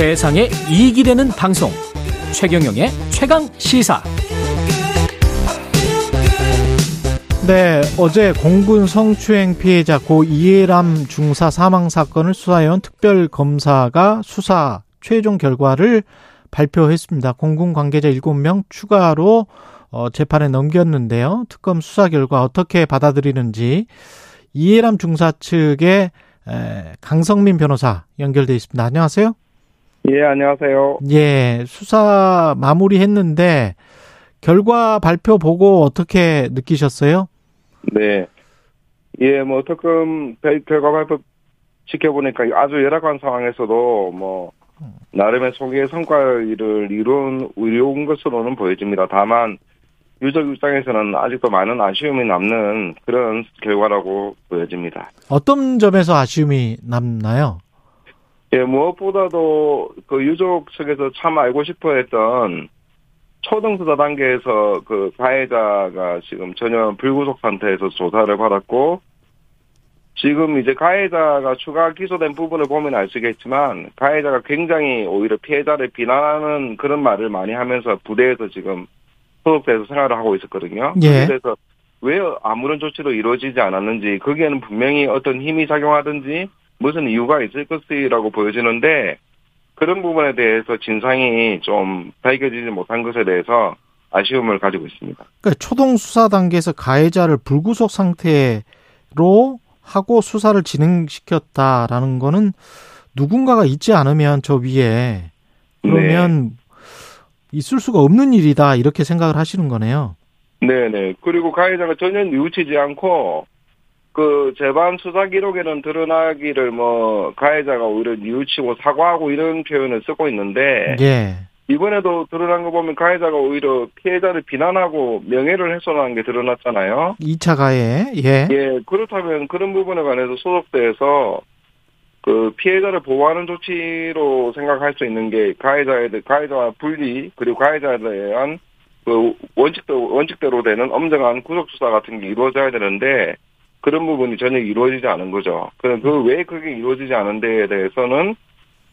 세상에 이익이 되는 방송 최경영의 최강 시사 네, 어제 공군 성추행 피해자 고 이해람 중사 사망 사건을 수사해온 특별검사가 수사 최종 결과를 발표했습니다. 공군 관계자 7명 추가로 어, 재판에 넘겼는데요. 특검 수사 결과 어떻게 받아들이는지 이해람 중사 측의 강성민 변호사 연결돼 있습니다. 안녕하세요. 예, 안녕하세요. 예, 수사 마무리했는데 결과 발표 보고 어떻게 느끼셨어요? 네. 예, 뭐 특검 결과 발표 지켜보니까 아주 열악한 상황에서도 뭐 나름의 소개 성과를 이룬 의료운 것으로는 보여집니다. 다만 유족 입장에서는 아직도 많은 아쉬움이 남는 그런 결과라고 보여집니다. 어떤 점에서 아쉬움이 남나요? 예, 무엇보다도 그 유족 측에서 참 알고 싶어 했던 초등수사 단계에서 그 가해자가 지금 전혀 불구속 상태에서 조사를 받았고 지금 이제 가해자가 추가 기소된 부분을 보면 알수 있겠지만 가해자가 굉장히 오히려 피해자를 비난하는 그런 말을 많이 하면서 부대에서 지금 소속돼서 생활을 하고 있었거든요. 예. 그래서 왜 아무런 조치도 이루어지지 않았는지 거기에는 분명히 어떤 힘이 작용하든지 무슨 이유가 있을 것이라고 보여지는데 그런 부분에 대해서 진상이 좀 밝혀지지 못한 것에 대해서 아쉬움을 가지고 있습니다. 그러니까 초동 수사 단계에서 가해자를 불구속 상태로 하고 수사를 진행시켰다라는 거는 누군가가 있지 않으면 저 위에 그러면 네. 있을 수가 없는 일이다 이렇게 생각을 하시는 거네요. 네네. 그리고 가해자가 전혀 뉘우치지 않고 그 재반 수사 기록에는 드러나기를 뭐 가해자가 오히려 뉘우치고 사과하고 이런 표현을 쓰고 있는데 예. 이번에도 드러난 거 보면 가해자가 오히려 피해자를 비난하고 명예를 훼손한 게 드러났잖아요. 2차 가해. 예. 예. 그렇다면 그런 부분에 관해서 소속돼서 그 피해자를 보호하는 조치로 생각할 수 있는 게 가해자에 대해 가해자와 분리 그리고 가해자에 대한 그 원칙대로 원칙대로 되는 엄정한 구속 수사 같은 게 이루어져야 되는데 그런 부분이 전혀 이루어지지 않은 거죠. 그럼 그왜 그게 이루어지지 않은 데에 대해서는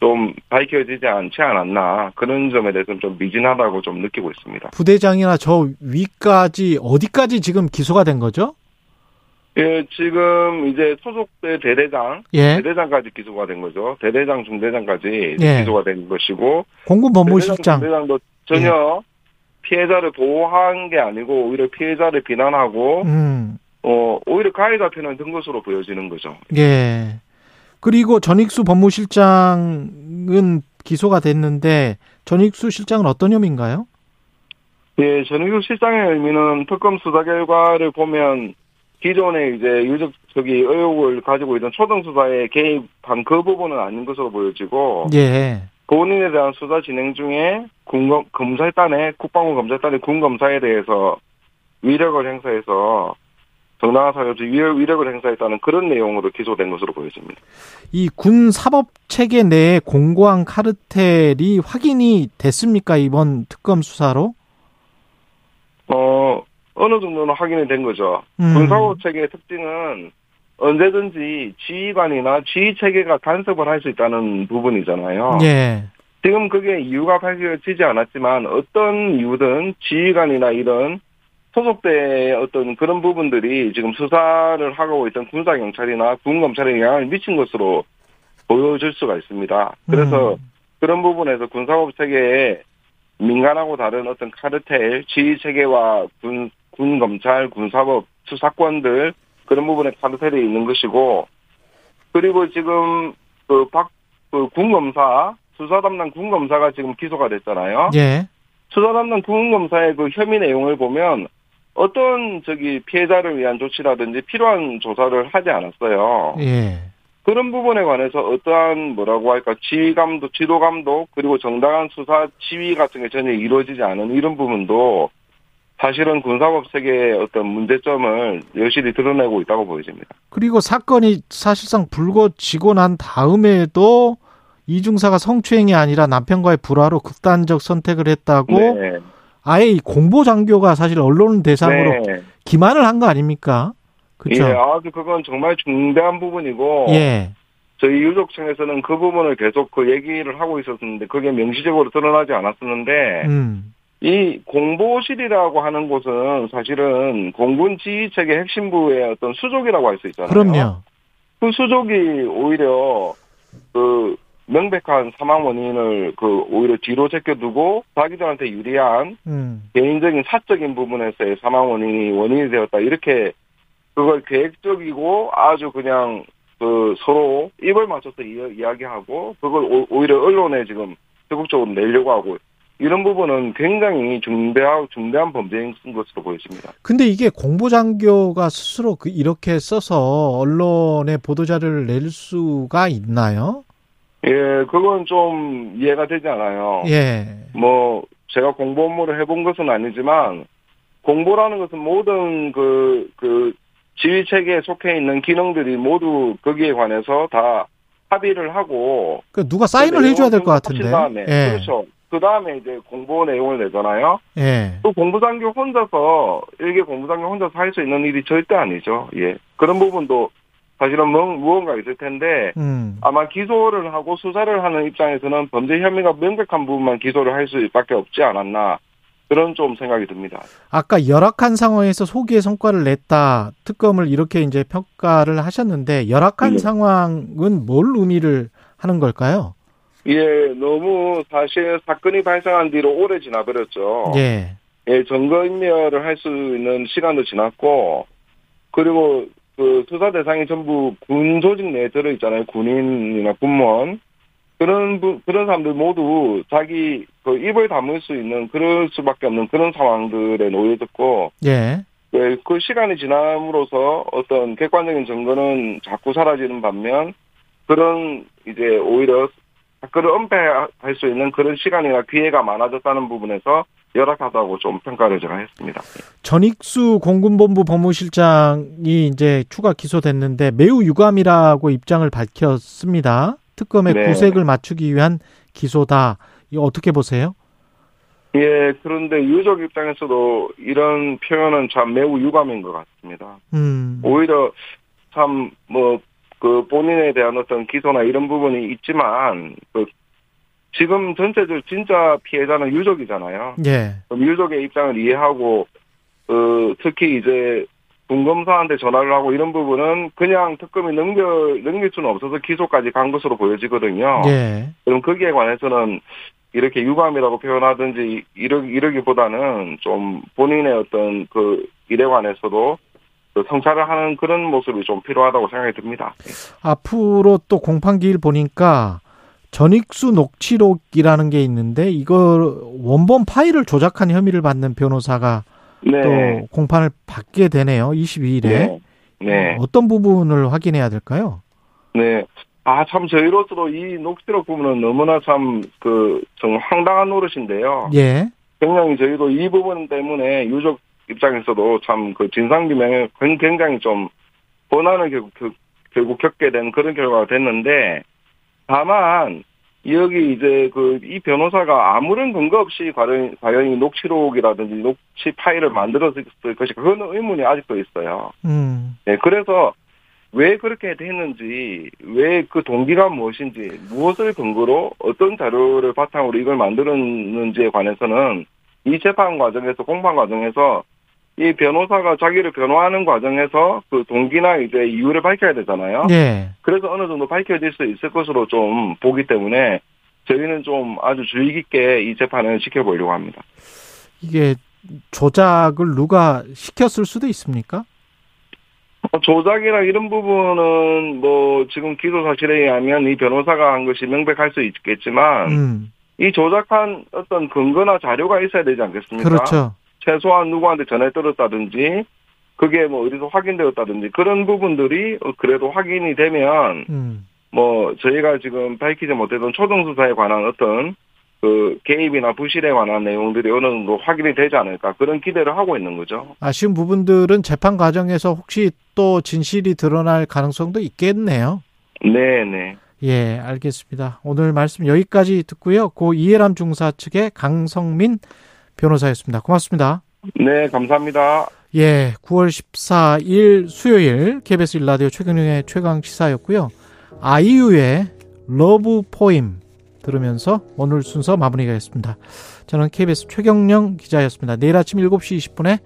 좀 밝혀지지 않지 않았나 그런 점에 대해서는 좀 미진하다고 좀 느끼고 있습니다. 부대장이나 저 위까지 어디까지 지금 기소가 된 거죠? 예, 지금 이제 소속대 대대장, 예. 대대장까지 기소가 된 거죠. 대대장, 중대장까지 예. 기소가 된 것이고 공군 법무실장 대대장, 중대장도 전혀 피해자를 보호한 게 아니고 오히려 피해자를 비난하고 음. 어 오히려 가해자 편을 든 것으로 보여지는 거죠. 예. 그리고 전익수 법무실장은 기소가 됐는데 전익수 실장은 어떤 혐의인가요? 예, 전익수 실장의 의미는 특검 수사 결과를 보면 기존에 이제 유적 저기 의혹을 가지고 있던 초등 수사에 개입한 그 부분은 아닌 것으로 보여지고 예. 본인에 대한 수사 진행 중에 군 검사단의 국방부 검사단의 군 검사에 대해서 위력을 행사해서 정당한 사유없이 위력을 행사했다는 그런 내용으로 기소된 것으로 보여집니다. 이 군 사법 체계 내에 공고한 카르텔이 확인이 됐습니까 이번 특검 수사로? 어 어느 정도는 확인이 된 거죠. 음. 군 사법 체계의 특징은 언제든지 지휘관이나 지휘 체계가 간섭을 할 수 있다는 부분이잖아요. 예. 지금 그게 이유가 밝혀지지 않았지만 어떤 이유든 지휘관이나 이런 소속대의 어떤 그런 부분들이 지금 수사를 하고 있던 군사 경찰이나 군 검찰에 영향을 미친 것으로 보여질 수가 있습니다. 그래서 음. 그런 부분에서 군사법 체계에 민간하고 다른 어떤 카르텔, 지휘 체계와 군, 군 검찰, 군사법 수사권들 그런 부분에 카르텔이 있는 것이고 그리고 지금 그 박 그 군검사 수사 담당 군검사가 지금 기소가 됐잖아요. 예. 수사 담당 군검사의 그 혐의 내용을 보면 어떤 저기 피해자를 위한 조치라든지 필요한 조사를 하지 않았어요. 예. 그런 부분에 관해서 어떠한 뭐라고 할까 지휘 감독, 지도 감독 그리고 정당한 수사 지휘 같은 게 전혀 이루어지지 않은 이런 부분도 사실은 군사법 세계의 어떤 문제점을 여실히 드러내고 있다고 보여집니다. 그리고 사건이 사실상 불거지고 난 다음에도 이중사가 성추행이 아니라 남편과의 불화로 극단적 선택을 했다고 네. 아예 이 공보 장교가 사실 언론 대상으로 네. 기만을 한 거 아닙니까? 그렇죠? 예, 아주 그건 정말 중대한 부분이고 예. 저희 유족층에서는 그 부분을 계속 그 얘기를 하고 있었는데 그게 명시적으로 드러나지 않았었는데 음. 이 공보실이라고 하는 곳은 사실은 공군 지휘체계 핵심부의 어떤 수족이라고 할 수 있잖아요. 그럼요. 그 수족이 오히려 그 명백한 사망 원인을 그 오히려 뒤로 제껴두고 자기들한테 유리한 음. 개인적인 사적인 부분에서의 사망 원인이 원인이 되었다 이렇게 그걸 계획적이고 아주 그냥 그 서로 입을 맞춰서 이, 이야기하고 그걸 오, 오히려 언론에 지금 적극적으로 내려고 하고 이런 부분은 굉장히 중대하고 중대한 범죄인 것으로 보여집니다. 근데 이게 공보장교가 스스로 그 이렇게 써서 언론에 보도자료를 낼 수가 있나요? 예, 그건 좀 이해가 되지 않아요. 예. 뭐 제가 공보 업무를 해본 것은 아니지만 공보라는 것은 모든 그, 그 지휘 체계에 속해 있는 기능들이 모두 거기에 관해서 다 합의를 하고 그 누가 사인을 해줘야 될 것 같은데. 다음에 예. 그렇죠. 그 다음에 이제 공보 내용을 내잖아요. 예. 또 공부장교 혼자서 일개 공부장교 혼자서 할 수 있는 일이 절대 아니죠. 예. 그런 부분도 사실은 뭐- 무언가 있을 텐데 음. 아마 기소를 하고 수사를 하는 입장에서는 범죄 혐의가 명백한 부분만 기소를 할 수밖에 없지 않았나 그런 좀 생각이 듭니다. 아까 열악한 상황에서 소기의 성과를 냈다. 특검을 이렇게 이제 평가를 하셨는데 열악한 네. 상황은 뭘 의미를 하는 걸까요? 예, 너무 사실 사건이 발생한 뒤로 오래 지나버렸죠. 예. 예, 증거 인멸을 할 수 있는 시간도 지났고, 그리고 그 수사 대상이 전부 군 조직 내에 들어 있잖아요. 군인이나 군무원. 그런, 부- 그런 사람들 모두 자기 그 입을 다물 수 있는 그럴 수밖에 없는 그런 상황들에 놓여졌고, 예. 예, 그 시간이 지남으로써 어떤 객관적인 증거는 자꾸 사라지는 반면, 그런 이제 오히려 사건을 은폐할 수 있는 그런 시간이나 기회가 많아졌다는 부분에서 열악하다고 좀 평가를 제가 했습니다. 전익수 공군본부 법무실장이 이제 추가 기소됐는데 매우 유감이라고 입장을 밝혔습니다. 특검의 네. 구색을 맞추기 위한 기소다. 어떻게 보세요? 예, 그런데 유족 입장에서도 이런 표현은 참 매우 유감인 것 같습니다. 음. 오히려 참 뭐 그 본인에 대한 어떤 기소나 이런 부분이 있지만 그 지금 전체적으로 진짜 피해자는 유족이잖아요. 예. 그럼 유족의 입장을 이해하고 어, 특히 이제 군검사한테 전화를 하고 이런 부분은 그냥 특검이 넘겨 넘길 수는 없어서 기소까지 간 것으로 보여지거든요. 예. 그럼 거기에 관해서는 이렇게 유감이라고 표현하든지 이러, 이러기보다는 좀 본인의 어떤 그 일에 관해서도 그 성찰을 하는 그런 모습이 좀 필요하다고 생각이 듭니다. 앞으로 또 공판기일 보니까 전익수 녹취록이라는 게 있는데 이거 원본 파일을 조작한 혐의를 받는 변호사가 네. 또 공판을 받게 되네요. 22일에. 네. 네. 어떤 부분을 확인해야 될까요? 네. 아, 참, 저희로서도 이 녹취록 부분은 너무나 참, 그, 좀 황당한 노릇인데요. 예. 굉장히 저희도 이 부분 때문에 유족 입장에서도 참 그 진상규명에 굉- 굉장히 좀 고난을 결국, 결- 결국 겪게 된 그런 결과가 됐는데, 다만, 여기 이제 그 이 변호사가 아무런 근거 없이 과연, 과연 이 녹취록이라든지 녹취 파일을 만들었을 것이 그거는 의문이 아직도 있어요. 음. 네, 그래서 왜 그렇게 했는지, 왜 그 동기가 무엇인지, 무엇을 근거로 어떤 자료를 바탕으로 이걸 만들었는지에 관해서는 이 재판 과정에서, 공판 과정에서 이 변호사가 자기를 변호하는 과정에서 그 동기나 이제 이유를 밝혀야 되잖아요. 예. 그래서 어느 정도 밝혀질 수 있을 것으로 좀 보기 때문에 저희는 좀 아주 주의 깊게 이 재판을 지켜보려고 합니다. 이게 조작을 누가 시켰을 수도 있습니까? 어, 조작이나 이런 부분은 뭐 지금 기소 사실에 의하면 이 변호사가 한 것이 명백할 수 있겠지만 음. 이 조작한 어떤 근거나 자료가 있어야 되지 않겠습니까? 그렇죠. 최소한 누구한테 전해 들었다든지 그게 뭐 어디서 확인되었다든지 그런 부분들이 어, 그래도 확인이 되면 음. 뭐 저희가 지금 밝히지 못했던 초등 수사에 관한 어떤 그 개입이나 부실에 관한 내용들이 어느 정도 확인이 되지 않을까 그런 기대를 하고 있는 거죠. 아쉬운 부분들은 재판 과정에서 혹시 또 진실이 드러날 가능성도 있겠네요. 네, 네. 예, 알겠습니다. 오늘 말씀 여기까지 듣고요. 고 이예람 중사 측의 강성민 변호사였습니다. 고맙습니다. 네, 감사합니다. 예, 9월 14일 수요일 KBS 1라디오 최경영의 최강 시사였고요. 아이유의 Love Poem 들으면서 오늘 순서 마무리하겠습니다. 저는 KBS 최경영 기자였습니다. 내일 아침 7시 20분에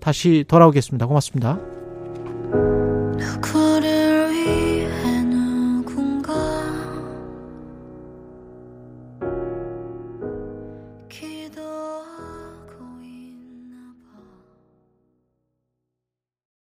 다시 돌아오겠습니다. 고맙습니다.